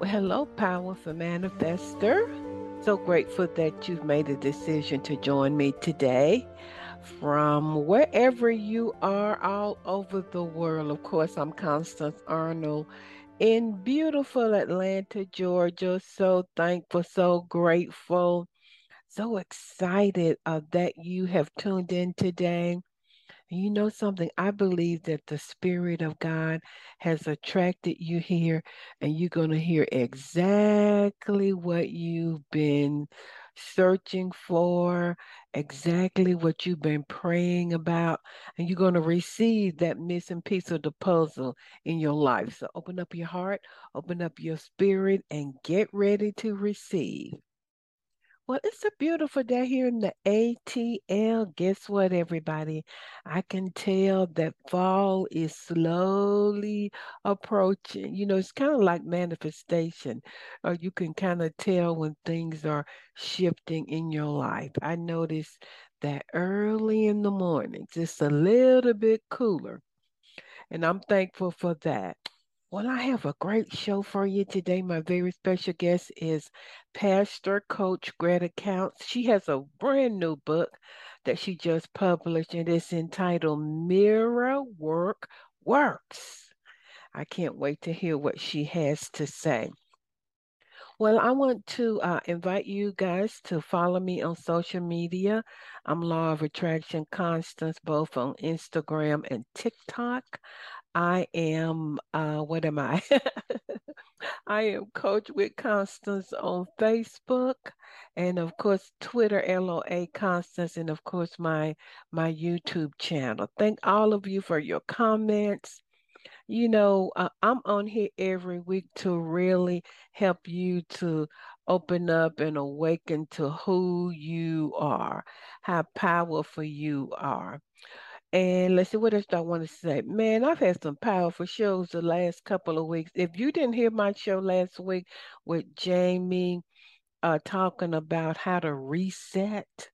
Well, hello, powerful manifester. So grateful that you've made a decision to join me today from wherever you are all over the world. Of course, I'm Constance Arnold in beautiful Atlanta, Georgia. So thankful, so grateful, so excited uh, that you have tuned in today. You know something? I believe that the Spirit of God has attracted you here, and you're going to hear exactly what you've been searching for, exactly what you've been praying about, and you're going to receive that missing piece of the puzzle in your life. So open up your heart, open up your spirit, and get ready to receive. Well, it's a beautiful day here in the ATL. Guess what, everybody? I can tell that fall is slowly approaching. You know, it's kind of like manifestation, or you can kind of tell when things are shifting in your life. I noticed that early in the morning, just a little bit cooler. And I'm thankful for that. Well, I have a great show for you today. My very special guest is Pastor Coach Greta Counts. She has a brand new book that she just published, and it's entitled Mirror Work Works. I can't wait to hear what she has to say. Well, I want to uh, invite you guys to follow me on social media. I'm Law of Attraction Constance, both on Instagram and TikTok. I am, uh, what am I? I am Coach with Constance on Facebook, and of course Twitter LOA Constance, and of course my my YouTube channel. Thank all of you for your comments. You know, uh, I'm on here every week to really help you to open up and awaken to who you are, how powerful you are. And let's see, what else do I want to say? Man, I've had some powerful shows the last couple of weeks. If you didn't hear my show last week with Jamie uh, talking about how to reset,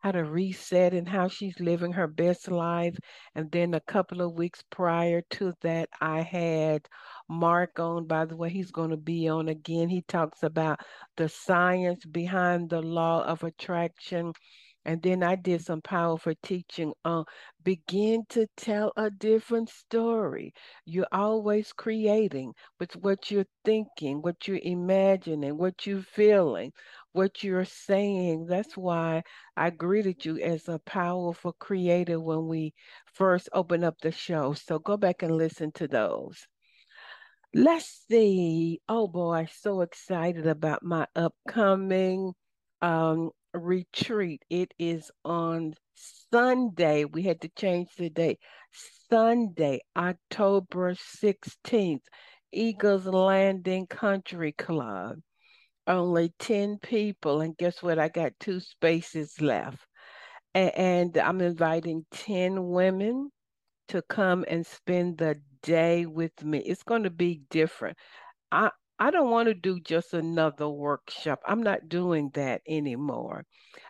how to reset and how she's living her best life. And then a couple of weeks prior to that, I had Mark on. By the way, he's going to be on again. He talks about the science behind the law of attraction and then I did some powerful teaching on begin to tell a different story. You're always creating with what you're thinking, what you're imagining, what you're feeling, what you're saying. That's why I greeted you as a powerful creator when we first opened up the show. So go back and listen to those. Let's see. Oh boy, so excited about my upcoming um, retreat. It is on Sunday. We had to change the date. Sunday, October 16th, Eagles Landing Country Club. Only 10 people. And guess what? I got two spaces left. And I'm inviting 10 women to come and spend the day with me. It's going to be different. I, I don't want to do just another workshop. I'm not doing that anymore.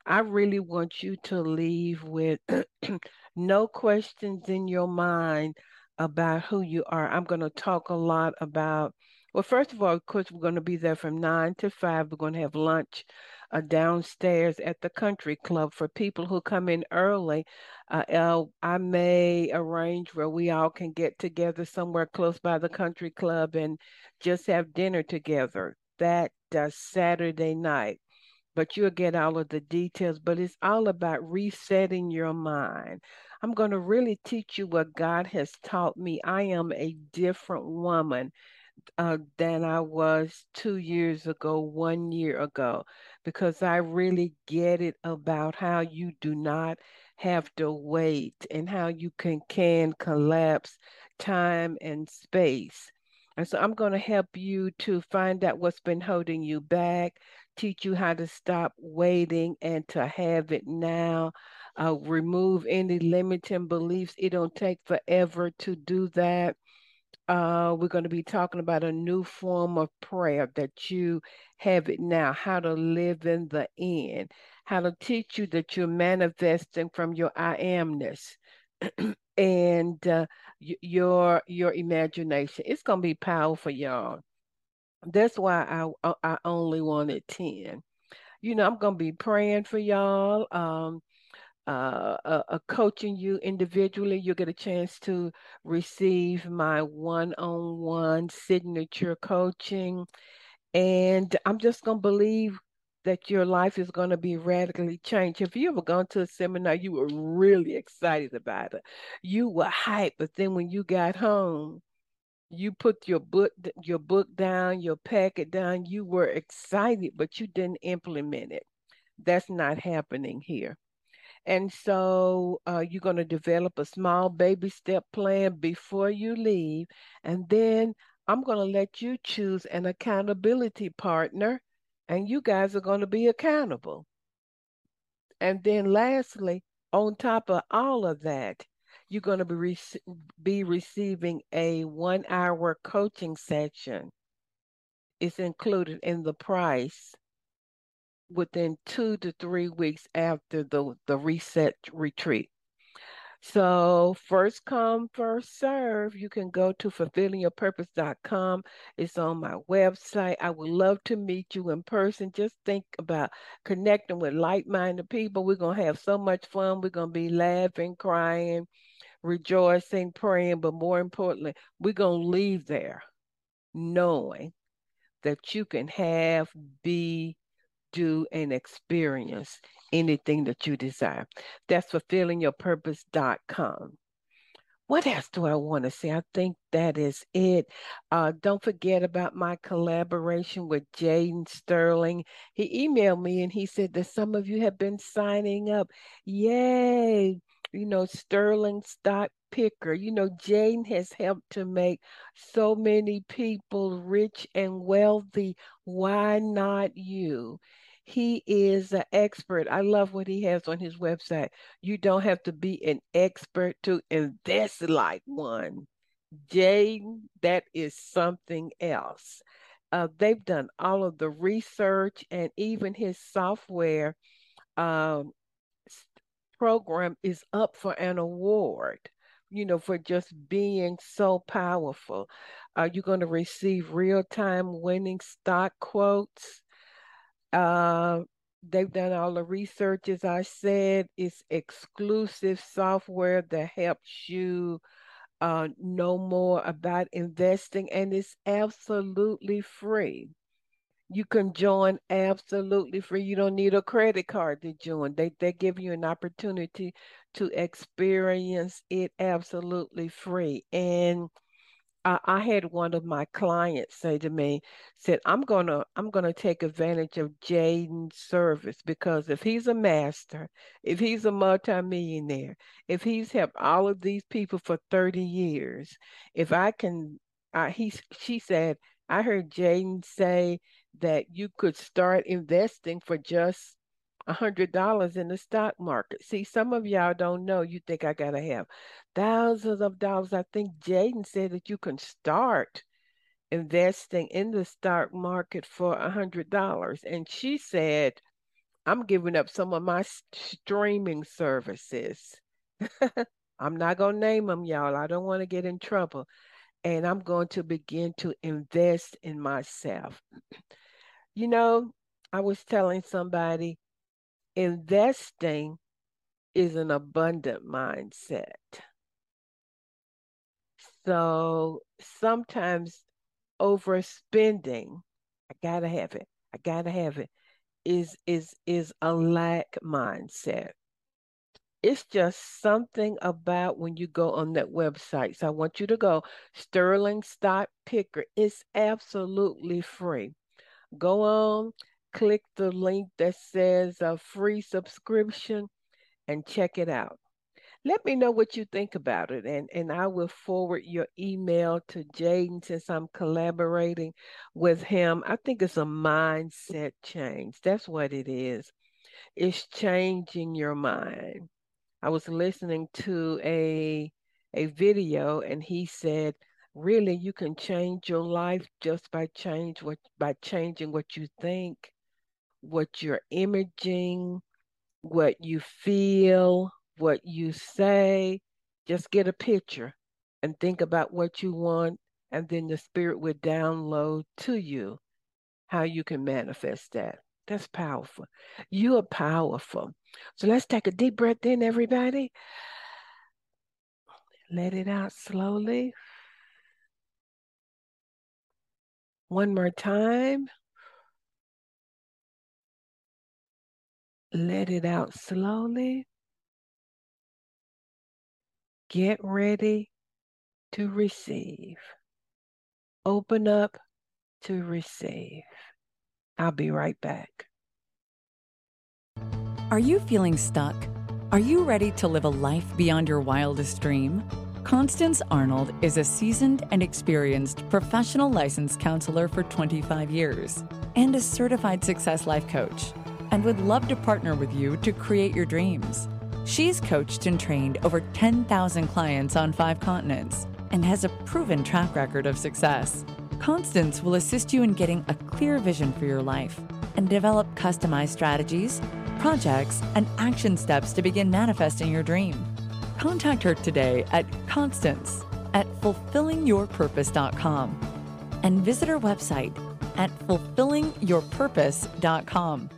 I really want you to leave with no questions in your mind about who you are. I'm going to talk a lot about, well, first of all, of course, we're going to be there from nine to five. We're going to have lunch uh, downstairs at the country club for people who come in early. Uh, I may arrange where we all can get together somewhere close by the country club and just have dinner together. That uh, Saturday night. But you'll get all of the details. But it's all about resetting your mind. I'm going to really teach you what God has taught me. I am a different woman uh, than I was two years ago, one year ago, because I really get it about how you do not have to wait and how you can can collapse time and space And so I'm going to help you to find out what's been holding you back, teach you how to stop waiting and to have it now, uh, remove any limiting beliefs. It don't take forever to do that. Uh, we're going to be talking about a new form of prayer that you have it now, how to live in the end, how to teach you that you're manifesting from your I amness. and uh, your your imagination. It's gonna be powerful, y'all. That's why I uh, I only wanted ten. You know, I'm gonna be praying for y'all. Um, uh, uh, uh, coaching you individually. You'll get a chance to receive my one-on-one signature coaching, and I'm just gonna believe that your life is going to be radically changed. If you ever gone to a seminar, you were really excited about it. You were hyped, but then when you got home, you put your book your book down, your packet down, you were excited, but you didn't implement it. That's not happening here. And so uh, you're going to develop a small baby step plan before you leave. And then I'm going to let you choose an accountability partner and you guys are going to be accountable. And then lastly, on top of all of that, you're going to be, re- be receiving a one hour coaching session. It's included in the price within two to three weeks after the, the reset retreat. So first come, first serve. You can go to fulfillingyourpurpose.com. It's on my website. I would love to meet you in person. Just think about connecting with like-minded people. We're gonna have so much fun. We're gonna be laughing, crying, rejoicing, praying, but more importantly, we're gonna leave there knowing that you can have, be, do, and experience anything that you desire. That's fulfillingyourpurpose.com. What else do I want to say? I think that is it. Uh, don't forget about my collaboration with Jaden Sterling. He emailed me and he said that some of you have been signing up. Yay! You know, Sterling Stock Picker. You know, Jaden has helped to make so many people rich and wealthy. Why not you? He is an expert. I love what he has on his website. You don't have to be an expert to invest like one. Jay, that is something else. Uh, they've done all of the research and even his software um, program is up for an award you know, for just being so powerful. Uh, you're going to receive real time winning stock quotes. Uh, they've done all the research, as I said. It's exclusive software that helps you uh, know more about investing, and it's absolutely free. You can join absolutely free. You don't need a credit card to join. They they give you an opportunity to experience it absolutely free. And I, I had one of my clients say to me, said, I'm gonna I'm gonna take advantage of Jaden's service because if he's a master, if he's a multimillionaire, if he's helped all of these people for 30 years, if I can uh, he she said, I heard Jaden say that you could start investing for just a hundred dollars in the stock market. See, some of y'all don't know. You think I gotta have thousands of dollars. I think Jaden said that you can start investing in the stock market for a hundred dollars. And she said, I'm giving up some of my streaming services. I'm not gonna name them, y'all. I don't want to get in trouble. And I'm going to begin to invest in myself. You know, I was telling somebody investing is an abundant mindset. So sometimes overspending, I gotta have it, I gotta have it, is is is a lack mindset. It's just something about when you go on that website. So I want you to go Sterling Stock Picker. It's absolutely free. Go on, click the link that says a free subscription and check it out. let me know what you think about it and and I will forward your email to Jaden since I'm collaborating with him. I think it's a mindset change. That's what it is. It's changing your mind. I was listening to a a video and he said really you can change your life just by change what by changing what you think, what you're imaging, what you feel, what you say. Just get a picture and think about what you want, and then the spirit will download to you how you can manifest that. That's powerful. You are powerful. So let's take a deep breath in, everybody. Let it out slowly. One more time. Let it out slowly. Get ready to receive. Open up to receive. I'll be right back. Are you feeling stuck? Are you ready to live a life beyond your wildest dream? Constance Arnold is a seasoned and experienced professional licensed counselor for 25 years and a certified success life coach, and would love to partner with you to create your dreams. She's coached and trained over 10,000 clients on five continents and has a proven track record of success. Constance will assist you in getting a clear vision for your life and develop customized strategies, projects, and action steps to begin manifesting your dream. Contact her today at Constance at fulfillingyourpurpose.com and visit her website at fulfillingyourpurpose.com.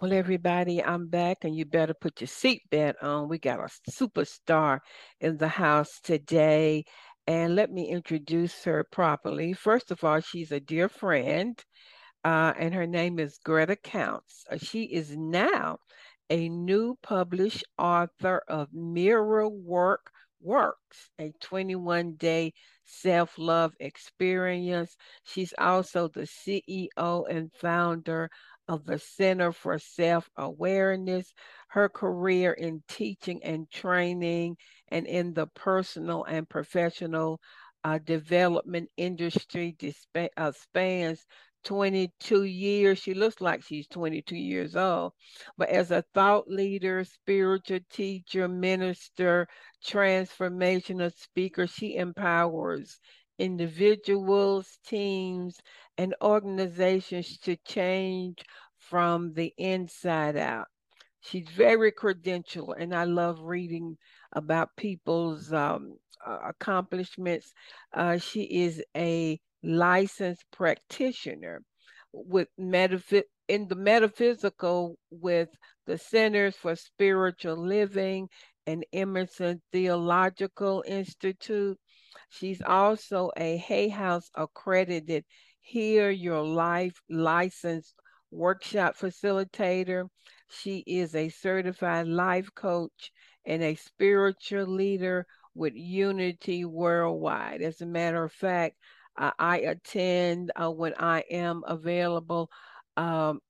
Well, everybody, I'm back, and you better put your seatbelt on. We got a superstar in the house today, and let me introduce her properly. First of all, she's a dear friend, uh, and her name is Greta Counts. Uh, she is now a new published author of Mirror Work Works, a 21 day self love experience. She's also the CEO and founder of the Center for Self Awareness, her career in teaching and training, and in the personal and professional uh, development industry disp- uh, spans 22 years. She looks like she's 22 years old. But as a thought leader, spiritual teacher, minister, transformational speaker, she empowers individuals, teams, and organizations to change from the inside out. She's very credential, and I love reading about people's um, accomplishments. Uh, she is a licensed practitioner with metaph- in the metaphysical with the Centers for Spiritual Living and Emerson Theological Institute. She's also a Hay House accredited Heal Your Life licensed workshop facilitator. She is a certified life coach and a spiritual leader with Unity Worldwide. As a matter of fact, uh, I attend uh, when I am available. Um,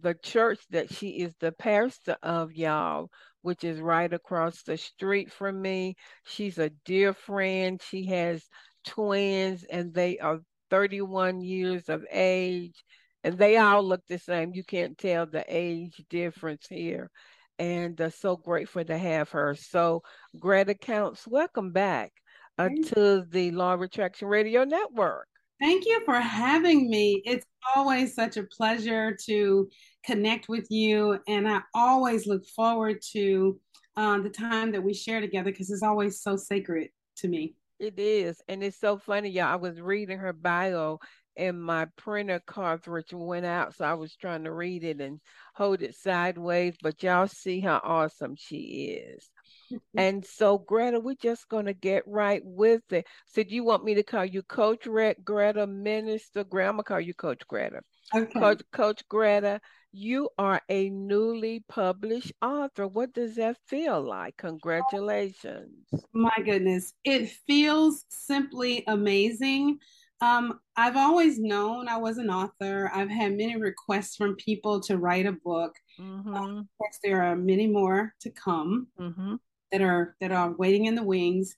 the church that she is the pastor of, y'all, which is right across the street from me. She's a dear friend. She has twins, and they are 31 years of age, and they all look the same. You can't tell the age difference here. And uh, so grateful to have her. So, Greta Counts, welcome back uh, to the Law of Attraction Radio Network. Thank you for having me. It's always such a pleasure to connect with you. And I always look forward to uh, the time that we share together because it's always so sacred to me. It is. And it's so funny, y'all. I was reading her bio and my printer cartridge went out. So I was trying to read it and hold it sideways. But y'all see how awesome she is. and so, Greta, we're just going to get right with it. So, do you want me to call you Coach Red, Greta Minister? Greta, I'm going to call you Coach Greta. Okay. Coach, Coach Greta, you are a newly published author. What does that feel like? Congratulations. My goodness. It feels simply amazing. Um, I've always known I was an author. I've had many requests from people to write a book. Mm-hmm. of course, there are many more to come. Mm-hmm. That are that are waiting in the wings.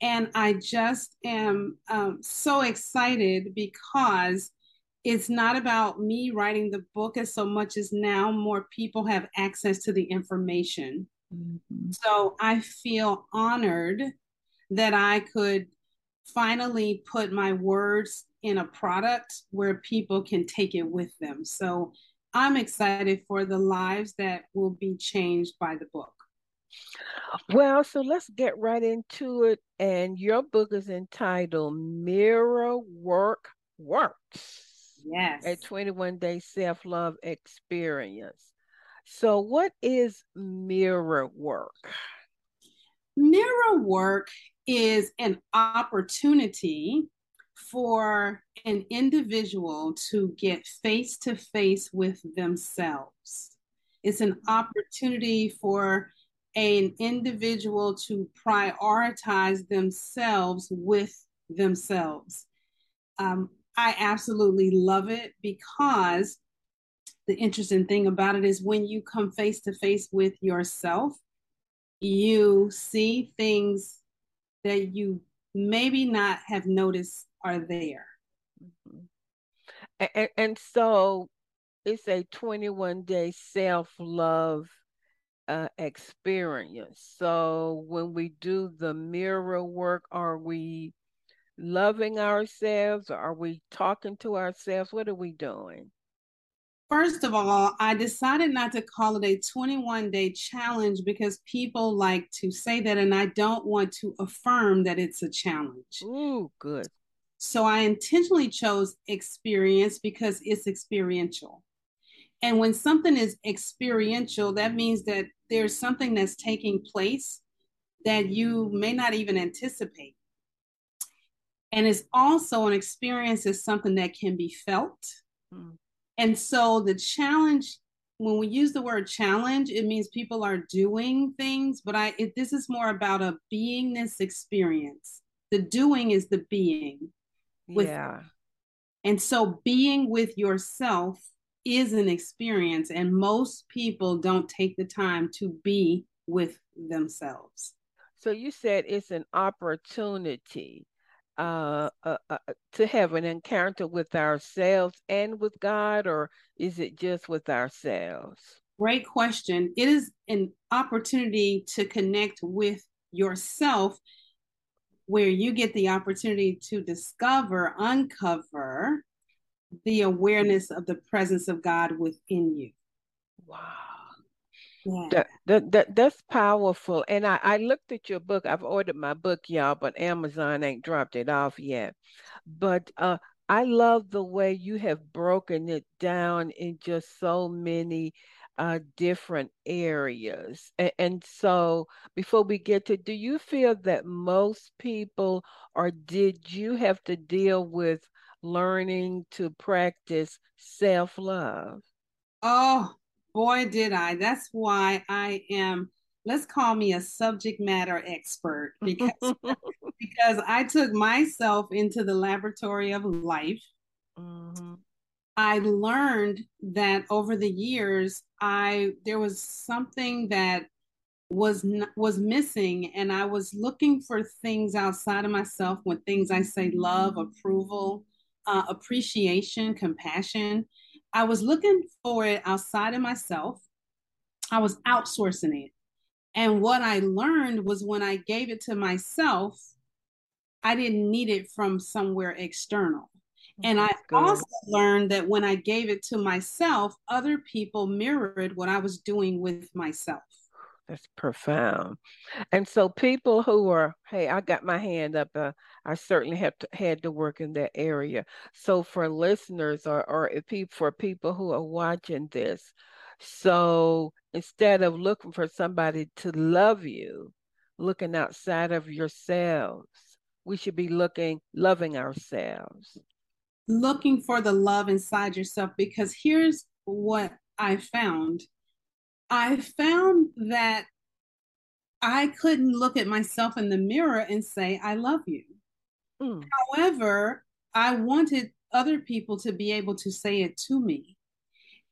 And I just am um, so excited because it's not about me writing the book as so much as now more people have access to the information. Mm-hmm. So I feel honored that I could finally put my words in a product where people can take it with them. So I'm excited for the lives that will be changed by the book. Well, so let's get right into it. And your book is entitled Mirror Work Works. Yes. A 21 day self love experience. So, what is mirror work? Mirror work is an opportunity for an individual to get face to face with themselves. It's an opportunity for an individual to prioritize themselves with themselves. Um, I absolutely love it because the interesting thing about it is when you come face to face with yourself, you see things that you maybe not have noticed are there. Mm-hmm. And, and so it's a 21 day self love uh, experience. So when we do the mirror work, are we loving ourselves? Are we talking to ourselves? What are we doing? First of all, I decided not to call it a 21 day challenge because people like to say that, and I don't want to affirm that it's a challenge. Ooh, good. So I intentionally chose experience because it's experiential. And when something is experiential, that means that there's something that's taking place that you may not even anticipate. And it's also an experience is something that can be felt. Mm. And so the challenge, when we use the word challenge, it means people are doing things, but I it, this is more about a beingness experience. The doing is the being. With, yeah. And so being with yourself is an experience, and most people don't take the time to be with themselves. So you said it's an opportunity uh, uh, uh, to have an encounter with ourselves and with God, or is it just with ourselves? Great question. It is an opportunity to connect with yourself where you get the opportunity to discover, uncover the awareness of the presence of God within you. Wow. Yeah. That, that, that that's powerful. And I, I looked at your book. I've ordered my book, y'all, but Amazon ain't dropped it off yet. But uh I love the way you have broken it down in just so many uh, different areas. And, and, so, before we get to, do you feel that most people, or did you have to deal with learning to practice self love? Oh, boy, did I. That's why I am, let's call me a subject matter expert because, because I took myself into the laboratory of life. Mm-hmm. I learned that over the years, I there was something that was was missing and i was looking for things outside of myself when things i say love approval uh, appreciation compassion I was looking for it outside of myself. I was outsourcing it. And what I learned was when I gave it to myself, I didn't need it from somewhere external. And I also learned that when I gave it to myself, other people mirrored what I was doing with myself. That's profound. And so people who are, hey, I got my hand up. Uh, I certainly have to, had to work in that area. So for listeners or or people, for people who are watching this, so instead of looking for somebody to love you, looking outside of yourselves, we should be looking, loving ourselves. Looking for the love inside yourself because here's what I found I found that I couldn't look at myself in the mirror and say, I love you. Mm. However, I wanted other people to be able to say it to me.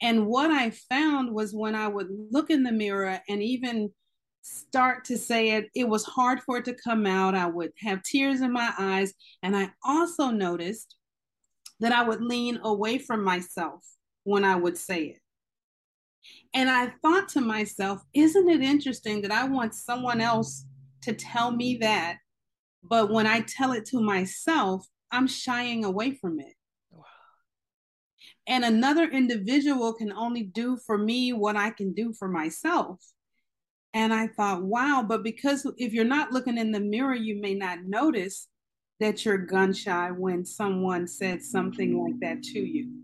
And what I found was when I would look in the mirror and even start to say it. It was hard for it to come out. I would have tears in my eyes. And I also noticed that I would lean away from myself when I would say it. And I thought to myself, isn't it interesting that I want someone else to tell me that? But when I tell it to myself, I'm shying away from it. And another individual can only do for me what I can do for myself. And I thought, wow, but because if you're not looking in the mirror, you may not notice that you're gun shy when someone said something like that to you.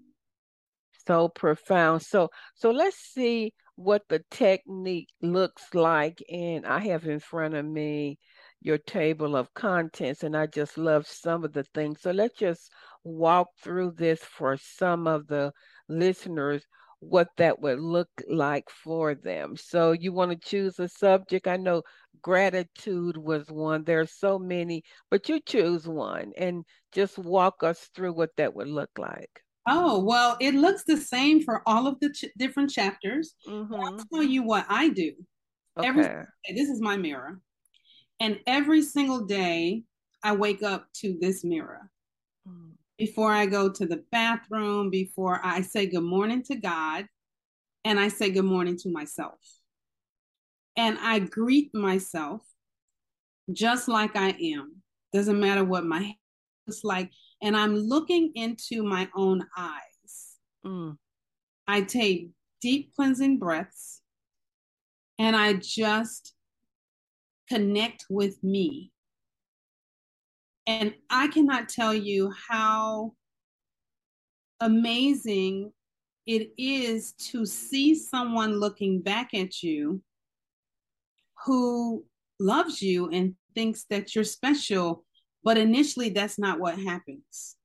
So profound. So so let's see what the technique looks like. And I have in front of me your table of contents, and I just love some of the things. So let's just walk through this for some of the listeners what that would look like for them. So you want to choose a subject. I know gratitude was one. There's so many, but you choose one and just walk us through what that would look like. Oh, well, it looks the same for all of the ch- different chapters. Mm-hmm. I'll tell you what I do. Okay. Every this is my mirror. And every single day I wake up to this mirror. Mm before I go to the bathroom, before I say good morning to God, and I say good morning to myself. And I greet myself just like I am. Doesn't matter what my hair looks like. And I'm looking into my own eyes. Mm. I take deep cleansing breaths and I just connect with me. And I cannot tell you how amazing it is to see someone looking back at you who loves you and thinks that you're special. But initially, that's not what happens.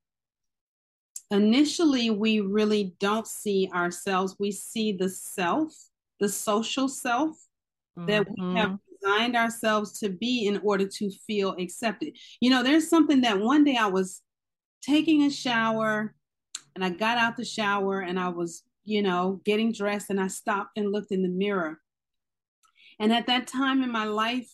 Initially, we really don't see ourselves. We see the self, the social self mm-hmm. that we have mm-hmm designed ourselves to be in order to feel accepted. You know, there's something that one day I was taking a shower and I got out the shower and I was, you know, getting dressed and I stopped and looked in the mirror. And at that time in my life,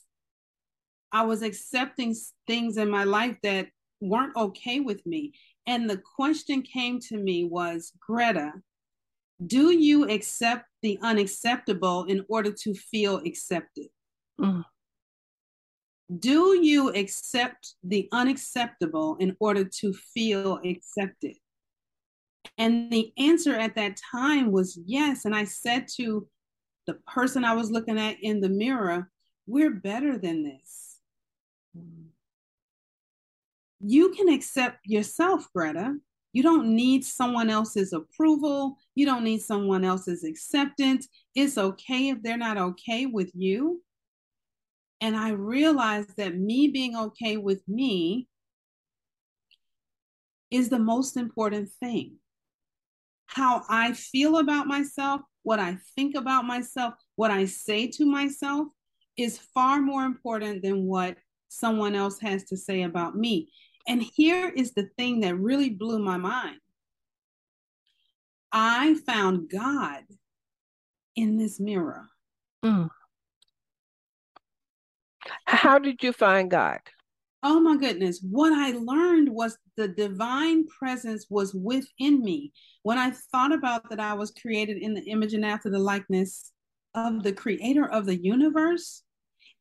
I was accepting things in my life that weren't okay with me. And the question came to me was, Greta, do you accept the unacceptable in order to feel accepted? Mm. Do you accept the unacceptable in order to feel accepted? And the answer at that time was yes. And I said to the person I was looking at in the mirror, We're better than this. You can accept yourself, Greta. You don't need someone else's approval. You don't need someone else's acceptance. It's okay if they're not okay with you. And I realized that me being okay with me is the most important thing. How I feel about myself, what I think about myself, what I say to myself is far more important than what someone else has to say about me. And here is the thing that really blew my mind I found God in this mirror. Mm. How did you find God? Oh my goodness. What I learned was the divine presence was within me. When I thought about that, I was created in the image and after the likeness of the creator of the universe.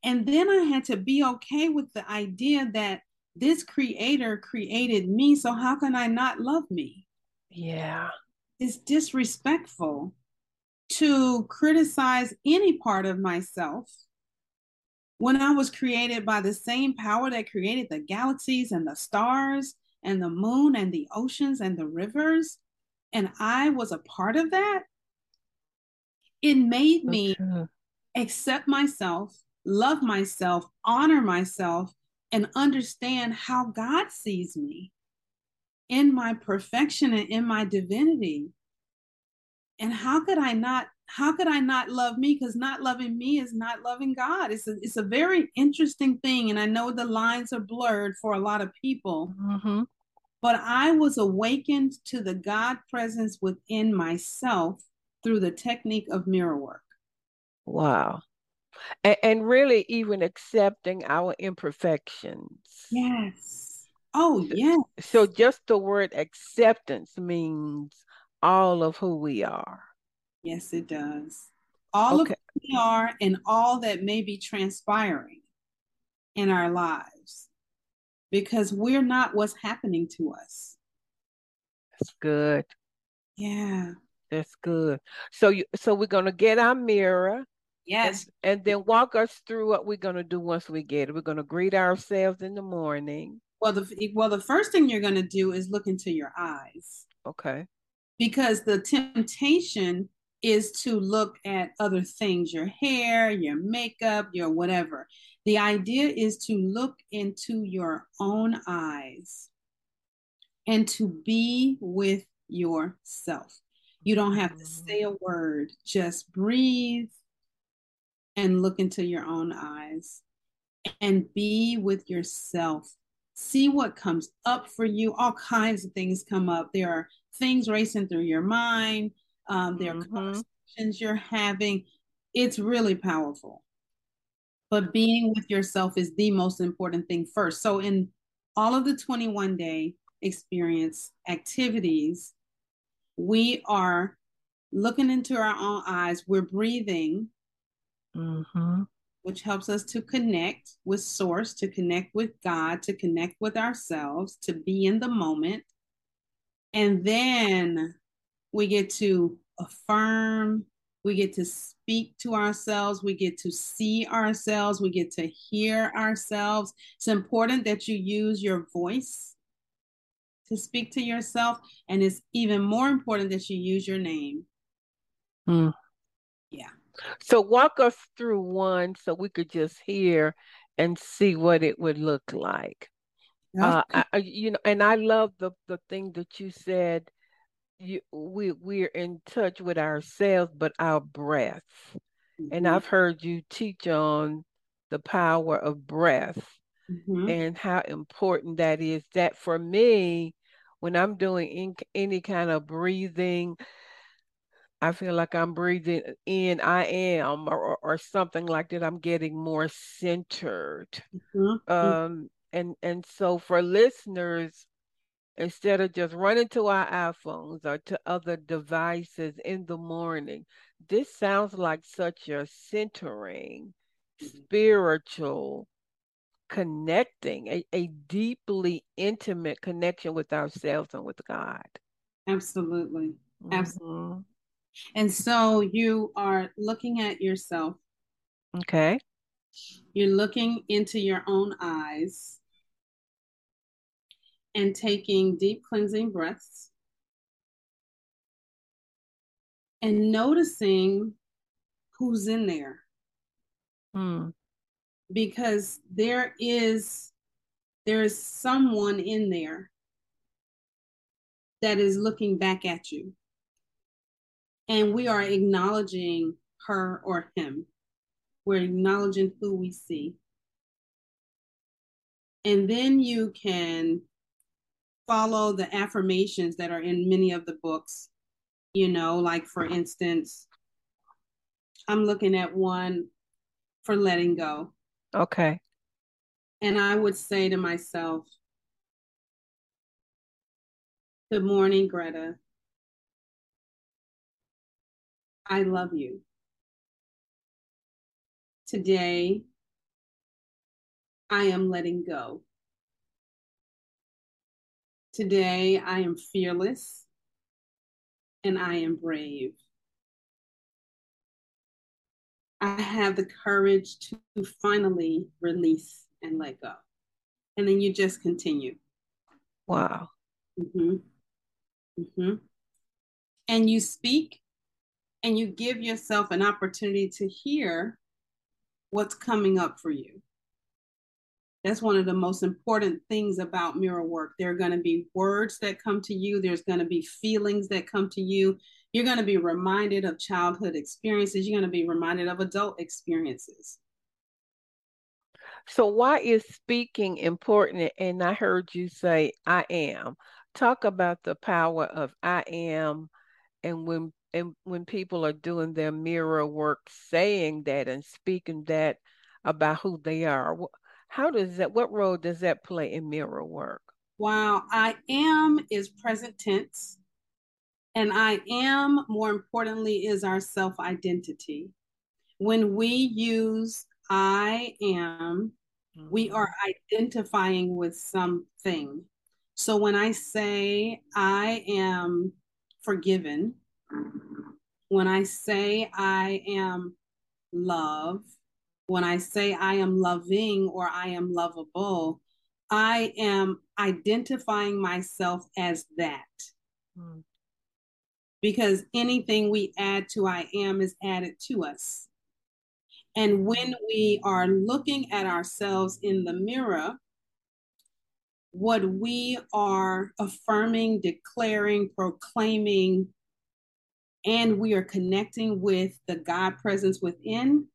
And then I had to be okay with the idea that this creator created me. So how can I not love me? Yeah. It's disrespectful to criticize any part of myself when I was created by the same power that created the galaxies and the stars and the moon and the oceans and the rivers, and I was a part of that, it made me okay. accept myself, love myself, honor myself, and understand how God sees me in my perfection and in my divinity. And how could I not how could I not love me? Because not loving me is not loving God. It's a, it's a very interesting thing. And I know the lines are blurred for a lot of people. Mm-hmm. But I was awakened to the God presence within myself through the technique of mirror work. Wow. And, and really, even accepting our imperfections. Yes. Oh, yes. So, just the word acceptance means all of who we are. Yes, it does. All okay. of who we are and all that may be transpiring in our lives because we're not what's happening to us. That's good. Yeah. That's good. So you so we're gonna get our mirror. Yes. And, and then walk us through what we're gonna do once we get it. We're gonna greet ourselves in the morning. Well, the well, the first thing you're gonna do is look into your eyes. Okay. Because the temptation is to look at other things, your hair, your makeup, your whatever. The idea is to look into your own eyes and to be with yourself. You don't have to say a mm. word, just breathe and look into your own eyes and be with yourself. See what comes up for you. All kinds of things come up. There are things racing through your mind, um, there are mm-hmm. conversations you're having. It's really powerful. But being with yourself is the most important thing first. So, in all of the 21 day experience activities, we are looking into our own eyes, we're breathing, mm-hmm. which helps us to connect with Source, to connect with God, to connect with ourselves, to be in the moment. And then we get to affirm, we get to speak to ourselves, we get to see ourselves, we get to hear ourselves. It's important that you use your voice to speak to yourself. And it's even more important that you use your name. Mm. So walk us through one so we could just hear and see what it would look like. Uh, I, you know, and I love the the thing that you said. You, we we're in touch with ourselves, but our breath. Mm-hmm. And I've heard you teach on the power of breath mm-hmm. and how important that is. That for me, when I'm doing in, any kind of breathing, I feel like I'm breathing in, I am, or, or something like that. I'm getting more centered. Mm-hmm. Um, and and so for listeners, instead of just running to our iPhones or to other devices in the morning, this sounds like such a centering, mm-hmm. spiritual connecting, a, a deeply intimate connection with ourselves and with God. Absolutely. Mm-hmm. And so you are looking at yourself. Okay. You're looking into your own eyes and taking deep cleansing breaths and noticing who's in there. Hmm because there is there is someone in there that is looking back at you and we are acknowledging her or him we're acknowledging who we see and then you can follow the affirmations that are in many of the books you know like for instance i'm looking at one for letting go Okay. And I would say to myself, Good morning, Greta. I love you. Today, I am letting go. Today, I am fearless and I am brave. I have the courage to finally release and let go. And then you just continue. Wow. Mm-hmm. Mm-hmm. And you speak and you give yourself an opportunity to hear what's coming up for you. That's one of the most important things about mirror work. There are going to be words that come to you, there's going to be feelings that come to you, you're going to be reminded of childhood experiences. You're going to be reminded of adult experiences. So, why is speaking important? And I heard you say, I am. Talk about the power of I am. And when and when people are doing their mirror work, saying that and speaking that about who they are, how does that? What role does that play in mirror work? Wow, I am is present tense. And I am, more importantly, is our self identity. When we use I am, mm-hmm. we are identifying with something. So when I say I am forgiven, when I say I am love, when I say I am loving or I am lovable, I am identifying myself as that. Mm. Because anything we add to I am is added to us. And when we are looking at ourselves in the mirror, what we are affirming, declaring, proclaiming, and we are connecting with the God presence within,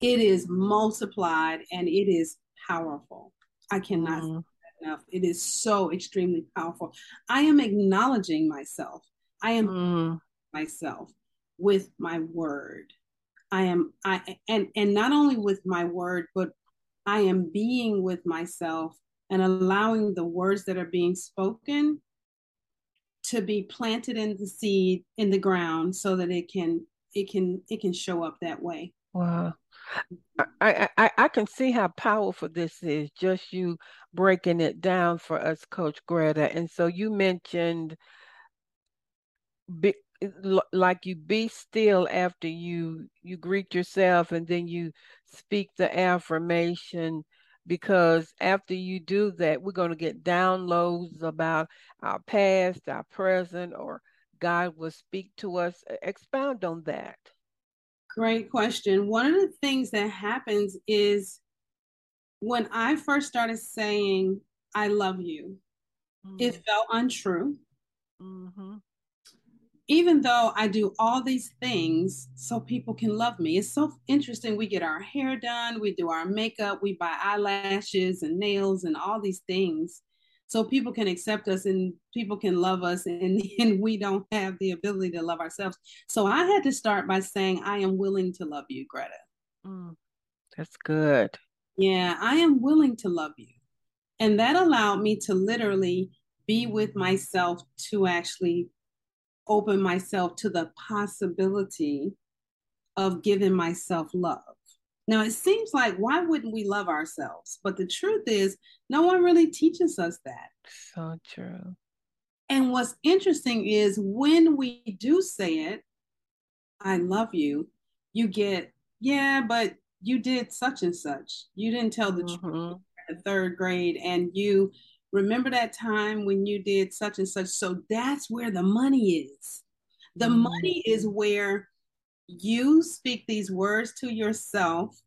it is multiplied and it is powerful. I cannot mm. enough. It is so extremely powerful. I am acknowledging myself. I am mm. myself with my word. I am I and and not only with my word, but I am being with myself and allowing the words that are being spoken to be planted in the seed in the ground so that it can it can it can show up that way. Wow. I, I I can see how powerful this is, just you breaking it down for us, Coach Greta. And so you mentioned be, like you be still after you you greet yourself and then you speak the affirmation because after you do that we're going to get downloads about our past our present or god will speak to us. Expound on that. Great question. One of the things that happens is when i first started saying i love you mm-hmm. it felt untrue. Mm-hmm even though I do all these things so people can love me, it's so interesting. We get our hair done, we do our makeup, we buy eyelashes and nails and all these things so people can accept us and people can love us and, and we don't have the ability to love ourselves. So I had to start by saying, I am willing to love you, Greta. Mm, that's good. Yeah, I am willing to love you. And that allowed me to literally be with myself to actually open myself to the possibility of giving myself love. Now, it seems like why wouldn't we love ourselves? But the truth is, no one really teaches us that. So true. And what's interesting is when we do say it, I love you, you get, yeah, but you did such and such. You didn't tell the mm-hmm. truth in third grade, and you remember that time when you did such and such. So that's where the money is. The mm-hmm. money is where you speak these words to yourself,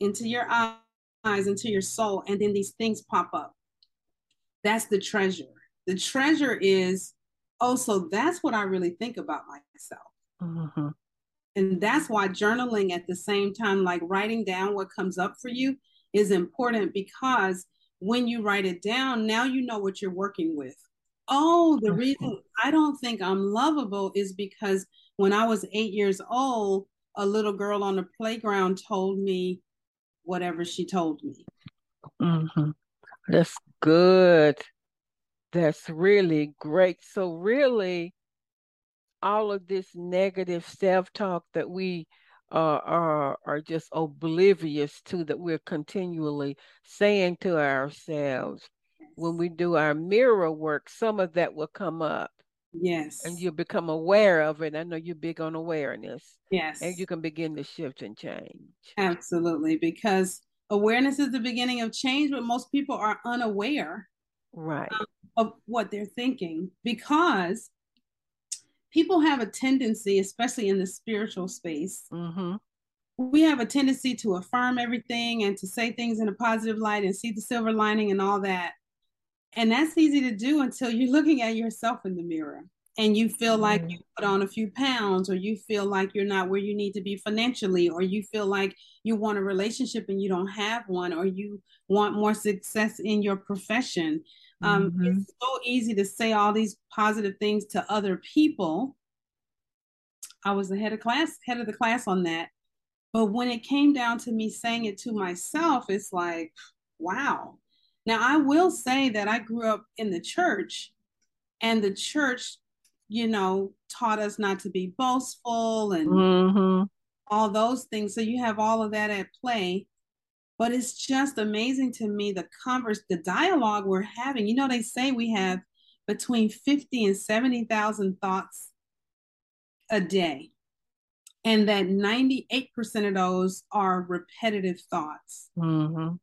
into your eyes, into your soul, and then these things pop up. That's the treasure. The treasure is, oh, so that's what I really think about myself. Mm-hmm. And that's why journaling at the same time, like writing down what comes up for you, is important because when you write it down, now you know what you're working with. Oh, the reason I don't think I'm lovable is because when I was eight years old, a little girl on the playground told me whatever she told me. Mm-hmm. That's good. That's really great. So, really, all of this negative self talk that we uh, are are just oblivious to that we're continually saying to ourselves when we do our mirror work some of that will come up. Yes. and you become aware of it. I know you're big on awareness. Yes and you can begin to shift and change. Absolutely because awareness is the beginning of change but most people are unaware right. um, of what they're thinking because people have a tendency, especially in the spiritual space, mm-hmm. we have a tendency to affirm everything and to say things in a positive light and see the silver lining and all that. And that's easy to do until you're looking at yourself in the mirror and you feel like mm-hmm. you put on a few pounds or you feel like you're not where you need to be financially or you feel like you want a relationship and you don't have one or you want more success in your profession Um, mm-hmm. It's so easy to say all these positive things to other people. I was the head of class, head of the class on that. But when it came down to me saying it to myself, it's like, wow. Now, I will say that I grew up in the church, and the church, you know, taught us not to be boastful and mm-hmm. all those things. So you have all of that at play. But it's just amazing to me the converse, the dialogue we're having. You know, they say we have between 50 and 70,000 thoughts a day and that 98% of those are repetitive thoughts. Mm-hmm.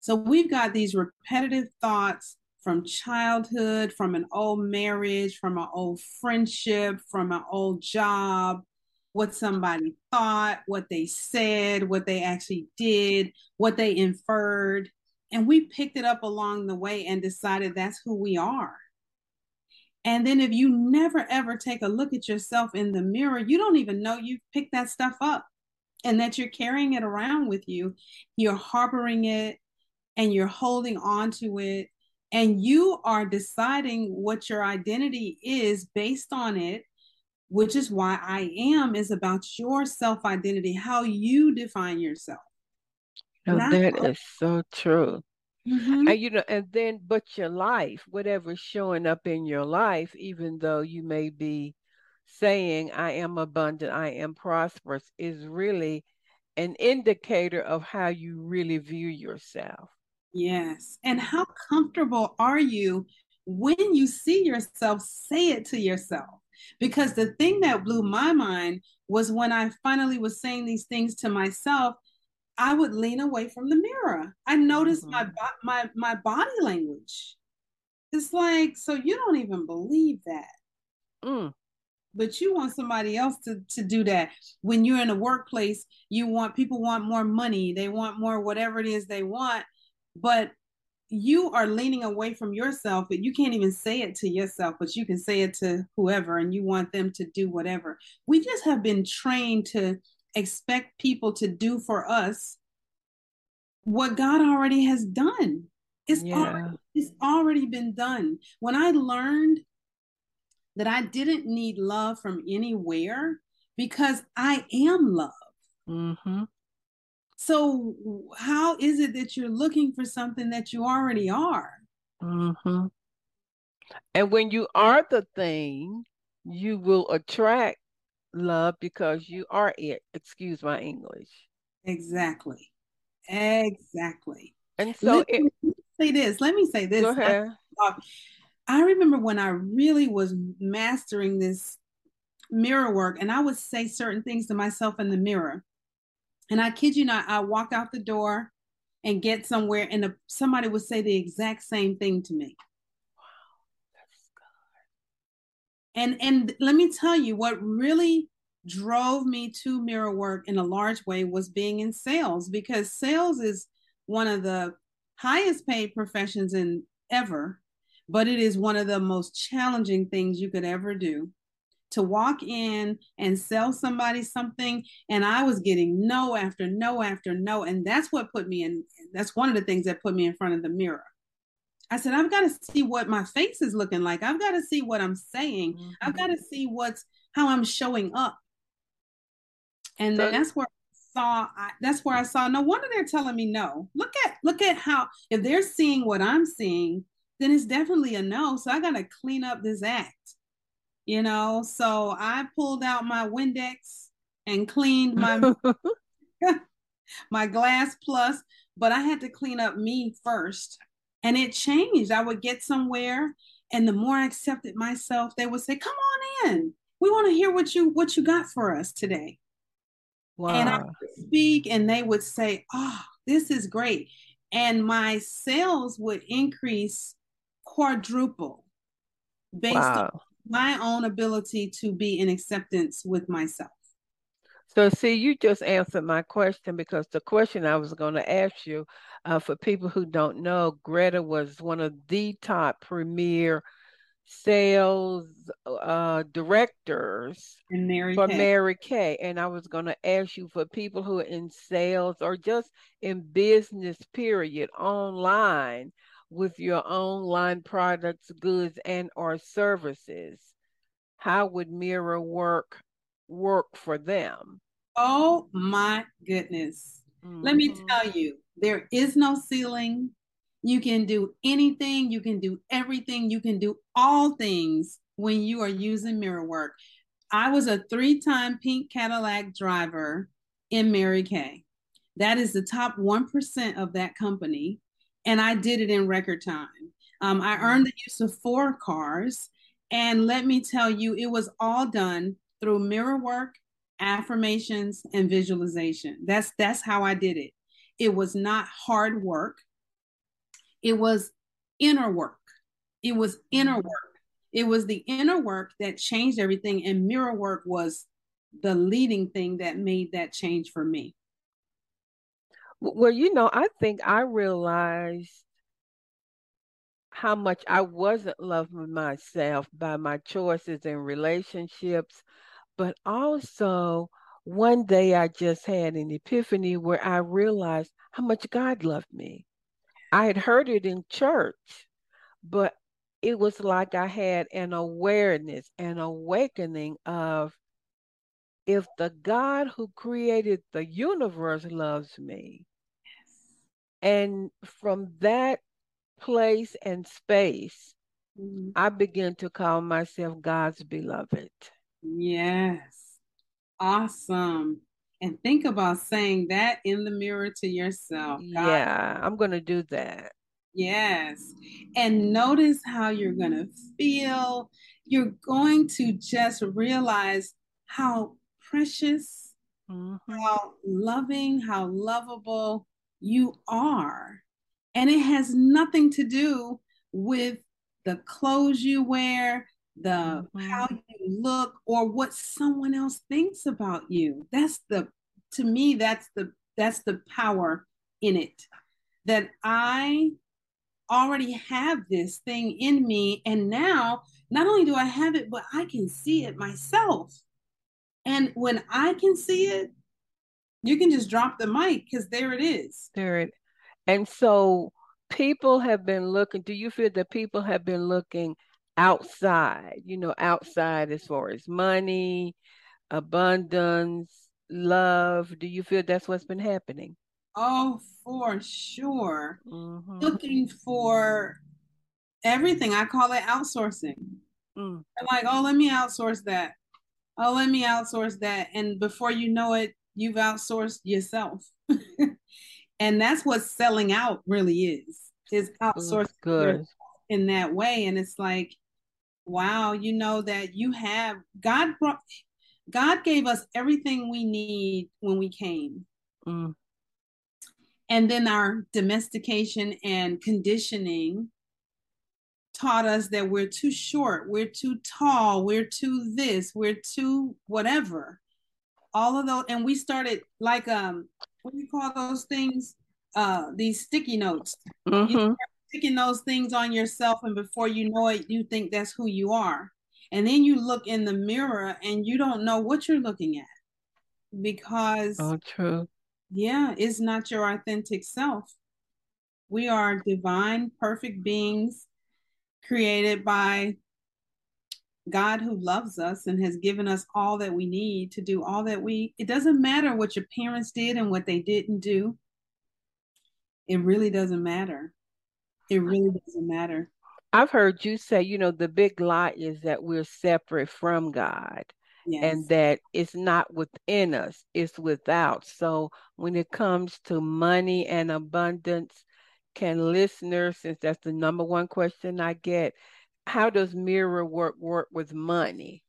So we've got these repetitive thoughts from childhood, from an old marriage, from an old friendship, from an old job, what somebody thought, what they said, what they actually did, what they inferred. And we picked it up along the way and decided that's who we are. And then if you never ever take a look at yourself in the mirror, you don't even know you've picked that stuff up and that you're carrying it around with you. You're harboring it and you're holding on to it. And you are deciding what your identity is based on it, which is why I am is about your self identity, how you define yourself. Oh, that is so true. Mm-hmm. And you know, and then but your life, whatever's showing up in your life, even though you may be saying I am abundant, I am prosperous, is really an indicator of how you really view yourself. Yes. And how comfortable are you when you see yourself say it to yourself? Because the thing that blew my mind was when I finally was saying these things to myself, I would lean away from the mirror. I noticed mm-hmm. my my my body language. It's like, so you don't even believe that. Mm. But you want somebody else to, to do that. When you're in a workplace, you want people want more money, they want more whatever it is they want, but you are leaning away from yourself, but you can't even say it to yourself, but you can say it to whoever and you want them to do whatever. We just have been trained to expect people to do for us what God already has done. It's, yeah. already, it's already been done. When I learned that I didn't need love from anywhere because I am love. Mm-hmm. So, how is it that you're looking for something that you already are? Mm-hmm. And when you are the thing, you will attract love because you are it. Excuse my English. Exactly. Exactly. And so let, it, me say this. Let me say this. Go ahead. I, I remember when I really was mastering this mirror work, and I would say certain things to myself in the mirror. And I kid you not, I walk out the door and get somewhere, and somebody would say the exact same thing to me. Wow, and and let me tell you what really drove me to mirror work in a large way was being in sales because sales is one of the highest paid professions in ever, but it is one of the most challenging things you could ever do. To walk in and sell somebody something, and I was getting no after no after no. And that's what put me in, that's one of the things that put me in front of the mirror I said, I've got to see what my face is looking like. I've got to see what I'm saying. Mm-hmm. I've got to see what's how I'm showing up. And so, that's where I saw I, that's where I saw no wonder they're telling me no. Look at look at how if they're seeing what I'm seeing, then it's definitely a no. So I got to clean up this act. You know, so I pulled out my Windex and cleaned my my glass plus, but I had to clean up me first and it changed. I would get somewhere, and the more I accepted myself, they would say, "Come on in. We want to hear what you what you got for us today." Wow. And I would speak, and they would say, "Oh, this is great," and my sales would increase quadruple based wow. on my own ability to be in acceptance with myself. So, see, you just answered my question because the question I was going to ask you uh, for people who don't know, Greta was one of the top premier sales uh, directors Mary for Kay. Mary Kay. And I was going to ask you for people who are in sales or just in business, period, online, with your own line products, goods, and or services, how would mirror work work for them? Oh my goodness. Mm-hmm. Let me mm-hmm. tell you, there is no ceiling. You can do anything, you can do everything, you can do all things when you are using mirror work. I was a three time pink Cadillac driver in Mary Kay. That is the top 1% of that company. And I did it in record time. Um, I mm-hmm. earned the use of four cars. And let me tell you, it was all done through mirror work, affirmations, and visualization. That's that's how I did it. It was not hard work. It was inner work. It was inner mm-hmm. work. It was the inner work that changed everything, and mirror work was the leading thing that made that change for me. Well, you know, I think I realized how much I wasn't loving myself by my choices and relationships, but also one day I just had an epiphany where I realized how much God loved me. I had heard it in church, but it was like I had an awareness, an awakening of if the God who created the universe loves me, and from that place and space, mm-hmm. I begin to call myself God's beloved. Yes. Awesome. And think about saying that in the mirror to yourself. God. Yeah, I'm going to do that. Yes. And notice how you're going to feel. You're going to just realize how precious, mm-hmm. how loving, how lovable you are. And it has nothing to do with the clothes you wear, the mm-hmm. how you look, or what someone else thinks about you. That's the to me, that's the that's the power in it. That I already have this thing in me. And now, not only do I have it, but I can see it myself. And when I can see it, you can just drop the mic because there it is. There it. And so people have been looking. Do you feel that people have been looking outside? You know, outside as far as money, abundance, love. Do you feel that's what's been happening? Oh, for sure. Mm-hmm. Looking for everything. I call it outsourcing. Mm. like, oh, let me outsource that. Oh, let me outsource that. And before you know it, you've outsourced yourself. and that's what selling out really is, is outsourcing good. in that way. And it's like, wow, you know that you have God brought God gave us everything we need when we came. Mm. And then our domestication and conditioning taught us that we're too short, we're too tall, we're too this, we're too whatever. All of those, and we started like um, what do you call those things? Uh, these sticky notes. Mm-hmm. sticking those things on yourself, and before you know it, you think that's who you are. And then you look in the mirror and you don't know what you're looking at because oh, true yeah, it's not your authentic self. We are divine, perfect beings created by God who loves us and has given us all that we need to do all that we it doesn't matter what your parents did and what they didn't do. It really doesn't matter. It really doesn't matter. I've heard you say, you know, the big lie is that we're separate from God yes. and that it's not within us, it's without. So when it comes to money and abundance, can listeners, since that's the number one question I get, how does mirror work work with money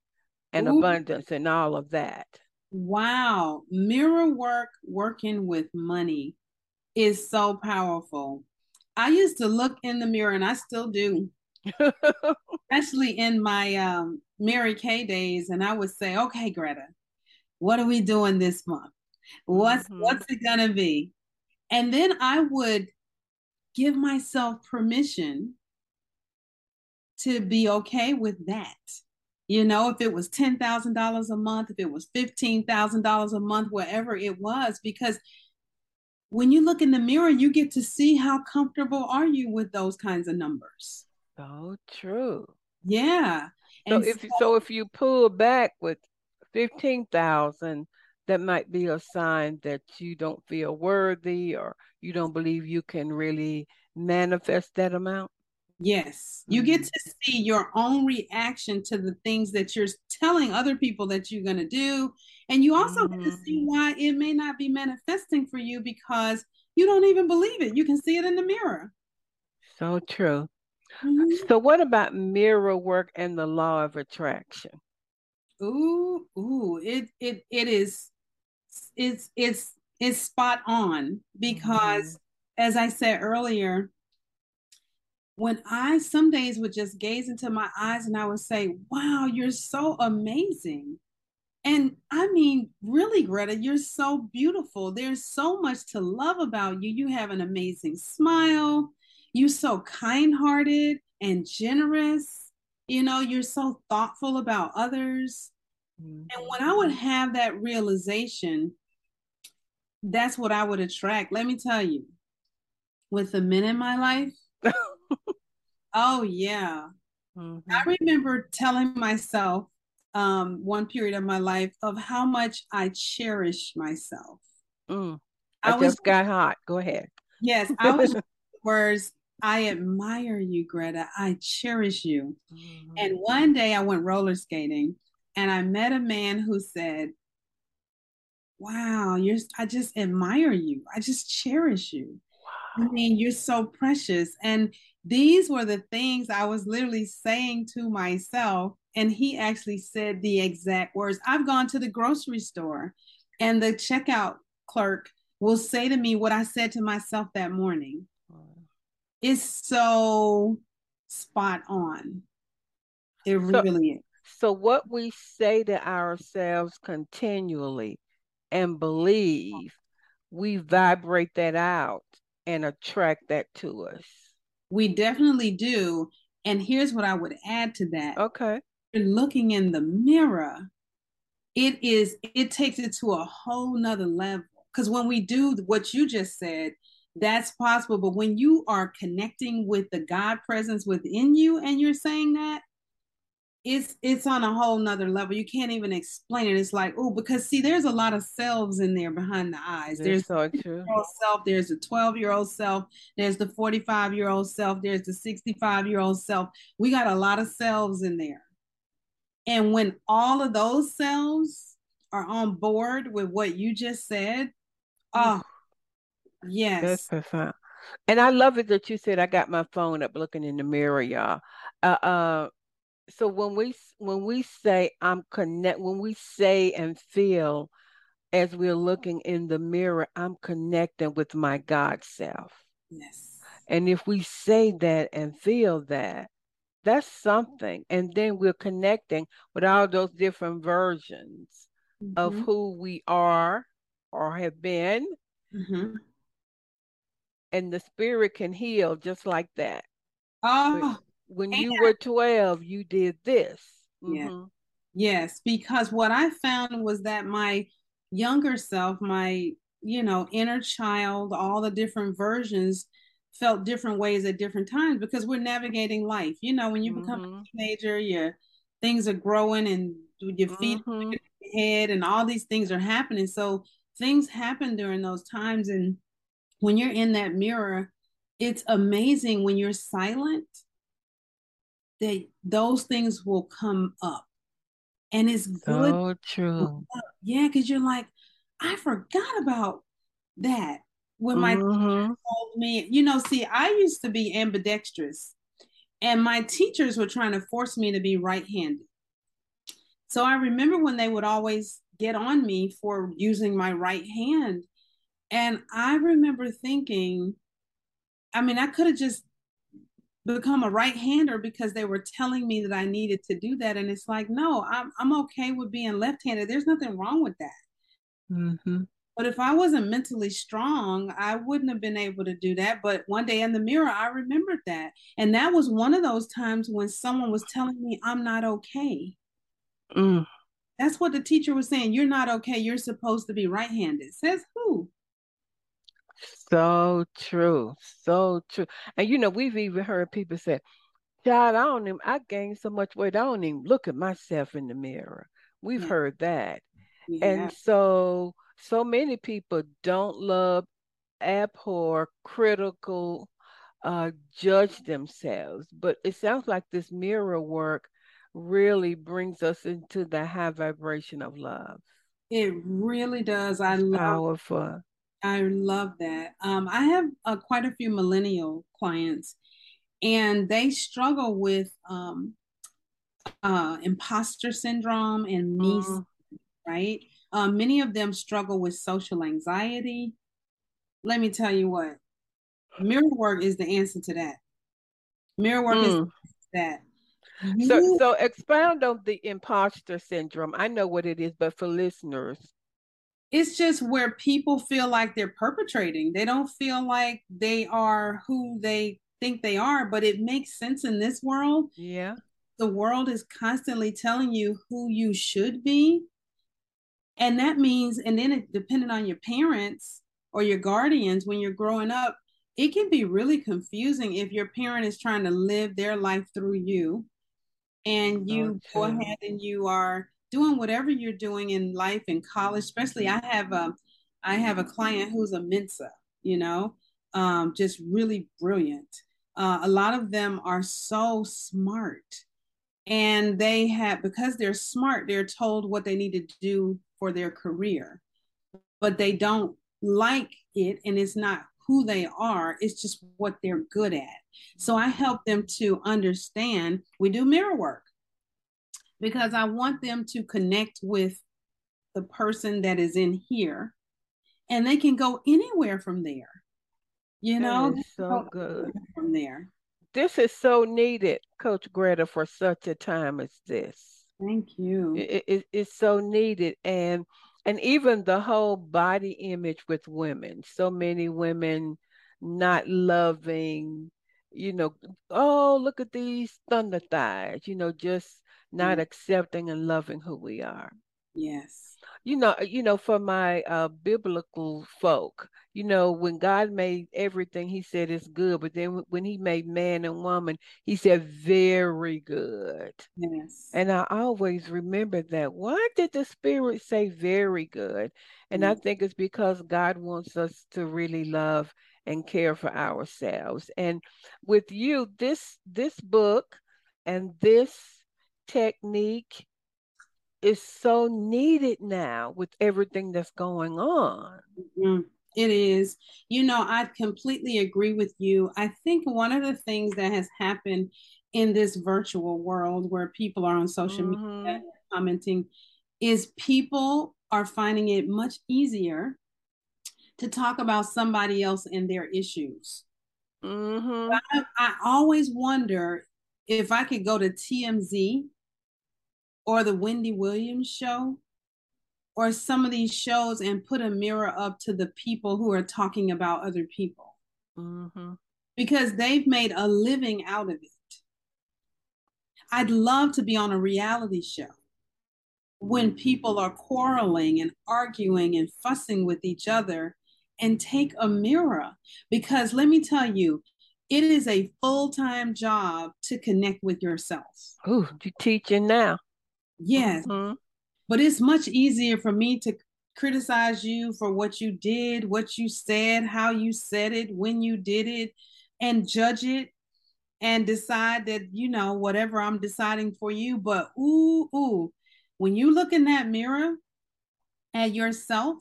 and Ooh. abundance and all of that? Wow, mirror work working with money is so powerful. I used to look in the mirror and I still do. Especially in my um, Mary Kay days, and I would say, "Okay, Greta, what are we doing this month? What's mm-hmm. what's it gonna be?" And then I would give myself permission to be okay with that. You know, if it was ten thousand dollars a month, if it was fifteen thousand dollars a month, whatever it was, because when you look in the mirror, you get to see how comfortable are you with those kinds of numbers. So true. Yeah. So if so, so if you pull back with fifteen thousand, that might be a sign that you don't feel worthy or you don't believe you can really manifest that amount. Yes, you get mm-hmm. to see your own reaction to the things that you're telling other people that you're going to do. And you also mm-hmm. get to see mm-hmm. why it may not be manifesting for you because you don't even believe it. You can see it in the mirror. So true. Mm-hmm. So, what about mirror work and the law of attraction? Ooh, ooh, it it it is, it's it's it's spot on because, mm-hmm. as I said earlier, when I some days would just gaze into my eyes and I would say, Wow, you're so amazing. And I mean, really, Greta, you're so beautiful. There's so much to love about you. You have an amazing smile. You're so kind hearted and generous. You know, you're so thoughtful about others. Mm-hmm. And when I would have that realization, that's what I would attract. Let me tell you, with the men in my life, Oh yeah. Mm-hmm. I remember telling myself um, one period of my life of how much I cherish myself. Mm. I, I was, just got hot. Go ahead. Yes, I was words. I admire you, Greta. I cherish you. Mm-hmm. And one day I went roller skating and I met a man who said, Wow, you're I just admire you. I just cherish you. I mean, you're so precious. And these were the things I was literally saying to myself. And he actually said the exact words. I've gone to the grocery store and the checkout clerk will say to me what I said to myself that morning. It's so spot on. It so, really is. So, what we say to ourselves continually and believe, we vibrate that out and attract that to us. We definitely do. And here's what I would add to that. Okay. You're looking in the mirror, it is, it takes it to a whole nother level. Because when we do what you just said, that's possible. But when you are connecting with the God presence within you and you're saying that, it's it's on a whole nother level. You can't even explain it. It's like, oh, because see, there's a lot of selves in there behind the eyes. There's so true. self, there's the 12 year old self, there's the 45 year old self, there's the 65 year old self. We got a lot of selves in there. And when all of those selves are on board with what you just said, oh yes. That's profound. And I love it that you said I got my phone up looking in the mirror, y'all. Uh, uh so when we when we say i'm connect when we say and feel as we're looking in the mirror i'm connecting with my god self. Yes. And if we say that and feel that that's something. And then we're connecting with all those different versions mm-hmm. of who we are or have been. Mm-hmm. and the spirit can heal just like that. Oh when you were 12 you did this yeah mm-hmm. yes because what i found was that my younger self my you know inner child all the different versions felt different ways at different times because we're navigating life you know when you become mm-hmm. a teenager your things are growing and your feet mm-hmm. your head and all these things are happening so things happen during those times and when you're in that mirror it's amazing when you're silent that those things will come up. And it's good. So true. Yeah, because you're like, I forgot about that. When my mm-hmm. told me, you know, see, I used to be ambidextrous, and my teachers were trying to force me to be right handed. So I remember when they would always get on me for using my right hand. And I remember thinking, I mean, I could have just become a right hander because they were telling me that I needed to do that. And it's like, no, I'm, I'm okay with being left handed. There's nothing wrong with that. Mm-hmm. But if I wasn't mentally strong, I wouldn't have been able to do that. But one day in the mirror, I remembered that. And that was one of those times when someone was telling me, I'm not okay. Mm. That's what the teacher was saying. You're not okay. You're supposed to be right handed. Says who? So true. So true. And you know, we've even heard people say, God, I don't even, I gained so much weight, I don't even look at myself in the mirror. We've yeah. heard that. Yeah. And so, so many people don't love, abhor, critical, uh, judge themselves. But it sounds like this mirror work really brings us into the high vibration of love. It really does. I love powerful. I love that. Um, I have uh, quite a few millennial clients, and they struggle with um, uh, imposter syndrome and me, mm. right? Um, many of them struggle with social anxiety. Let me tell you what, mirror work is the answer to that. Mirror work mm. is that. So, so expound on the imposter syndrome. I know what it is, but for listeners, it's just where people feel like they're perpetrating. They don't feel like they are who they think they are, but it makes sense in this world. Yeah. The world is constantly telling you who you should be. And that means, and then it, depending on your parents or your guardians, when you're growing up, it can be really confusing if your parent is trying to live their life through you and you okay. go ahead and you are doing whatever you're doing in life in college especially i have a i have a client who's a mensa you know um, just really brilliant. Uh, a lot of them are so smart. And they have because they're smart they're told what they need to do for their career. But they don't like it and it's not who they are it's just what they're good at. So i help them to understand we do mirror work because I want them to connect with the person that is in here and they can go anywhere from there. You know, so good from there. This is so needed, Coach Greta, for such a time as this. Thank you. It, it, it's so needed, and and even the whole body image with women. So many women not loving, you know. Oh, look at these thunder thighs. You know, just not accepting and loving who we are. Yes. You know, you know, for my uh, biblical folk, you know, when God made everything, He said it's good. But then when He made man and woman, He said very good. Yes. And I always remember that. Why did the Spirit say very good? And yes. I think it's because God wants us to really love and care for ourselves. And with you, this this book and this technique is so needed now with everything that's going on. Mm-hmm. It is. You know, I completely agree with you. I think one of the things that has happened in this virtual world where people are on social mm-hmm. media commenting is people are finding it much easier to talk about somebody else and their issues. Mm-hmm. I, I always wonder if I could go to TMZ or the Wendy Williams show or some of these shows and put a mirror up to the people who are talking about other people mm-hmm. because they've made a living out of it. I'd love to be on a reality show when people are quarreling and arguing and fussing with each other and take a mirror because let me tell you it is a full-time job to connect with yourself. Oh, you're teaching now. Yes. Mm-hmm. But it's much easier for me to criticize you for what you did, what you said, how you said it, when you did it, and judge it and decide that, you know, whatever I'm deciding for you. But ooh, ooh, when you look in that mirror at yourself,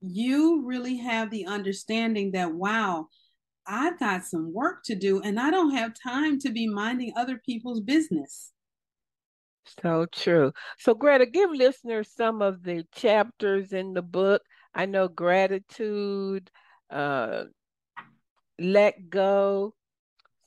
you really have the understanding that, wow, I've got some work to do and I don't have time to be minding other people's business. So true. So, Greta, give listeners some of the chapters in the book. I know gratitude, uh, let go.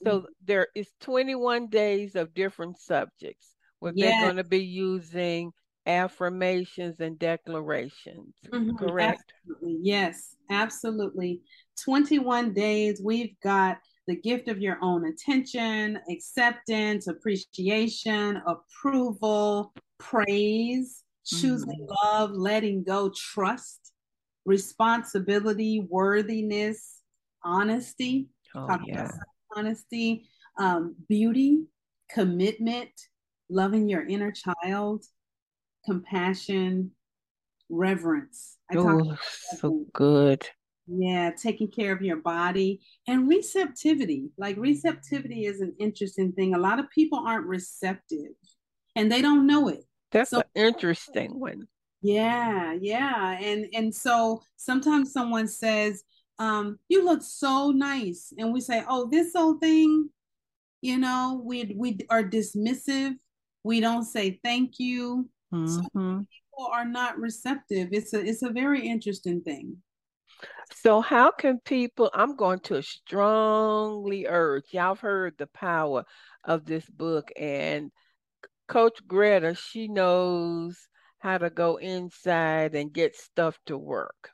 So, mm-hmm. there is 21 days of different subjects where yes. they're going to be using affirmations and declarations. Mm-hmm. Correct? Absolutely. Yes, absolutely. 21 days. We've got the gift of your own attention, acceptance, appreciation, approval, praise, choosing mm-hmm. love, letting go, trust, responsibility, worthiness, honesty. Oh, yeah. Honesty, um, beauty, commitment, loving your inner child, compassion, reverence. I oh, so good. Yeah, taking care of your body and receptivity. Like receptivity is an interesting thing. A lot of people aren't receptive and they don't know it. That's so, an interesting one. Yeah, yeah. And and so sometimes someone says, um, you look so nice. And we say, Oh, this old thing, you know, we we are dismissive. We don't say thank you. Mm-hmm. So people are not receptive. It's a it's a very interesting thing. So, how can people? I'm going to strongly urge. Y'all have heard the power of this book, and Coach Greta, she knows how to go inside and get stuff to work.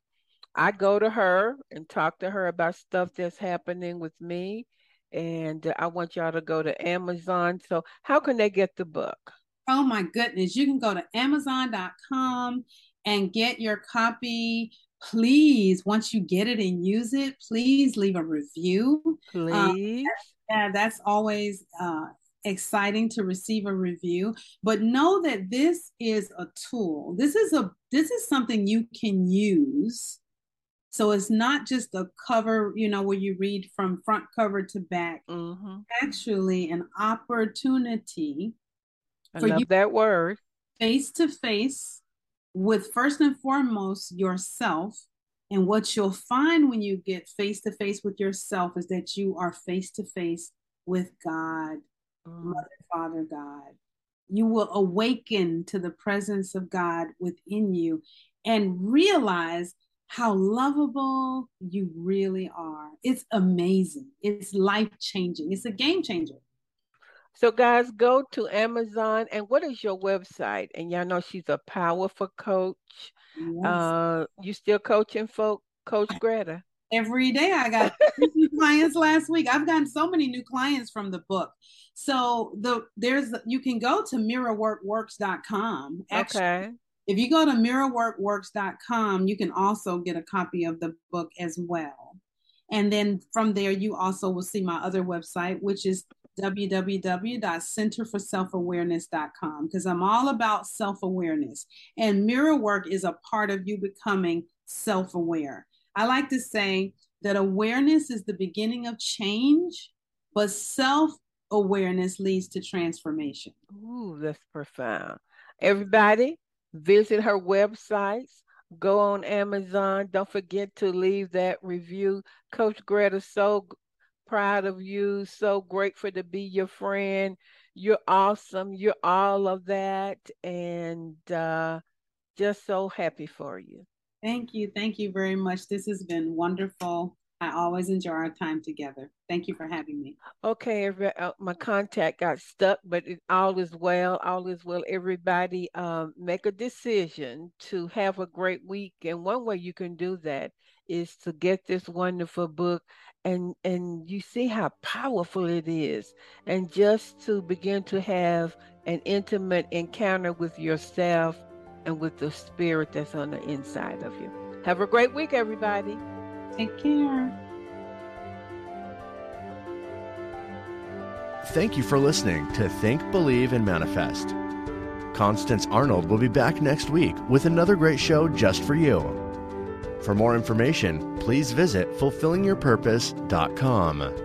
I go to her and talk to her about stuff that's happening with me, and I want y'all to go to Amazon. So, how can they get the book? Oh my goodness, you can go to Amazon.com and get your copy please, once you get it and use it, please leave a review. Um, please. Um, yeah, that's always uh, exciting to receive a review. But know that this is a tool. This is a this is something you can use. So it's not just a cover, you know, where you read from front cover to back. Mm-hmm. Actually, an opportunity. I for love you that word. Face to face with first and foremost yourself. And what you'll find when you get face to face with yourself is that you are face to face with God, mm. Mother, Father, God. You will awaken to the presence of God within you and realize how lovable you really are. It's amazing. It's life changing. It's a game changer. So, guys, go to Amazon. And what is your website? And y'all know she's a powerful coach. Yes. Uh, you still coaching folk, Coach Greta? Every day. I got new clients last week. I've gotten so many new clients from the book. So the there's you can go to mirrorworkworks.com. Actually, okay. If you go to mirrorworkworks.com, you can also get a copy of the book as well. And then from there, you also will see my other website, which is www.centerforselfawareness.com because I'm all about self awareness. And mirror work is a part of you becoming self aware. I like to say that awareness is the beginning of change, but self awareness leads to transformation. Ooh, that's profound. Everybody, visit her websites. Go on Amazon. Don't forget to leave that review. Coach Greta, so proud of you. So grateful to be your friend. You're awesome. You're all of that. And uh, just so happy for you. Thank you. Thank you very much. This has been wonderful. I always enjoy our time together. Thank you for having me. Okay, uh, my contact got stuck, but it, all is well. All is well. Everybody, um, make a decision to have a great week, and one way you can do that is to get this wonderful book and and you see how powerful it is. And just to begin to have an intimate encounter with yourself and with the spirit that's on the inside of you. Have a great week everybody. Take care. Thank you for listening to think believe and manifest. Constance arnold will be back next week with another great show just for you for more information, please visit fulfillingyourpurpose.com.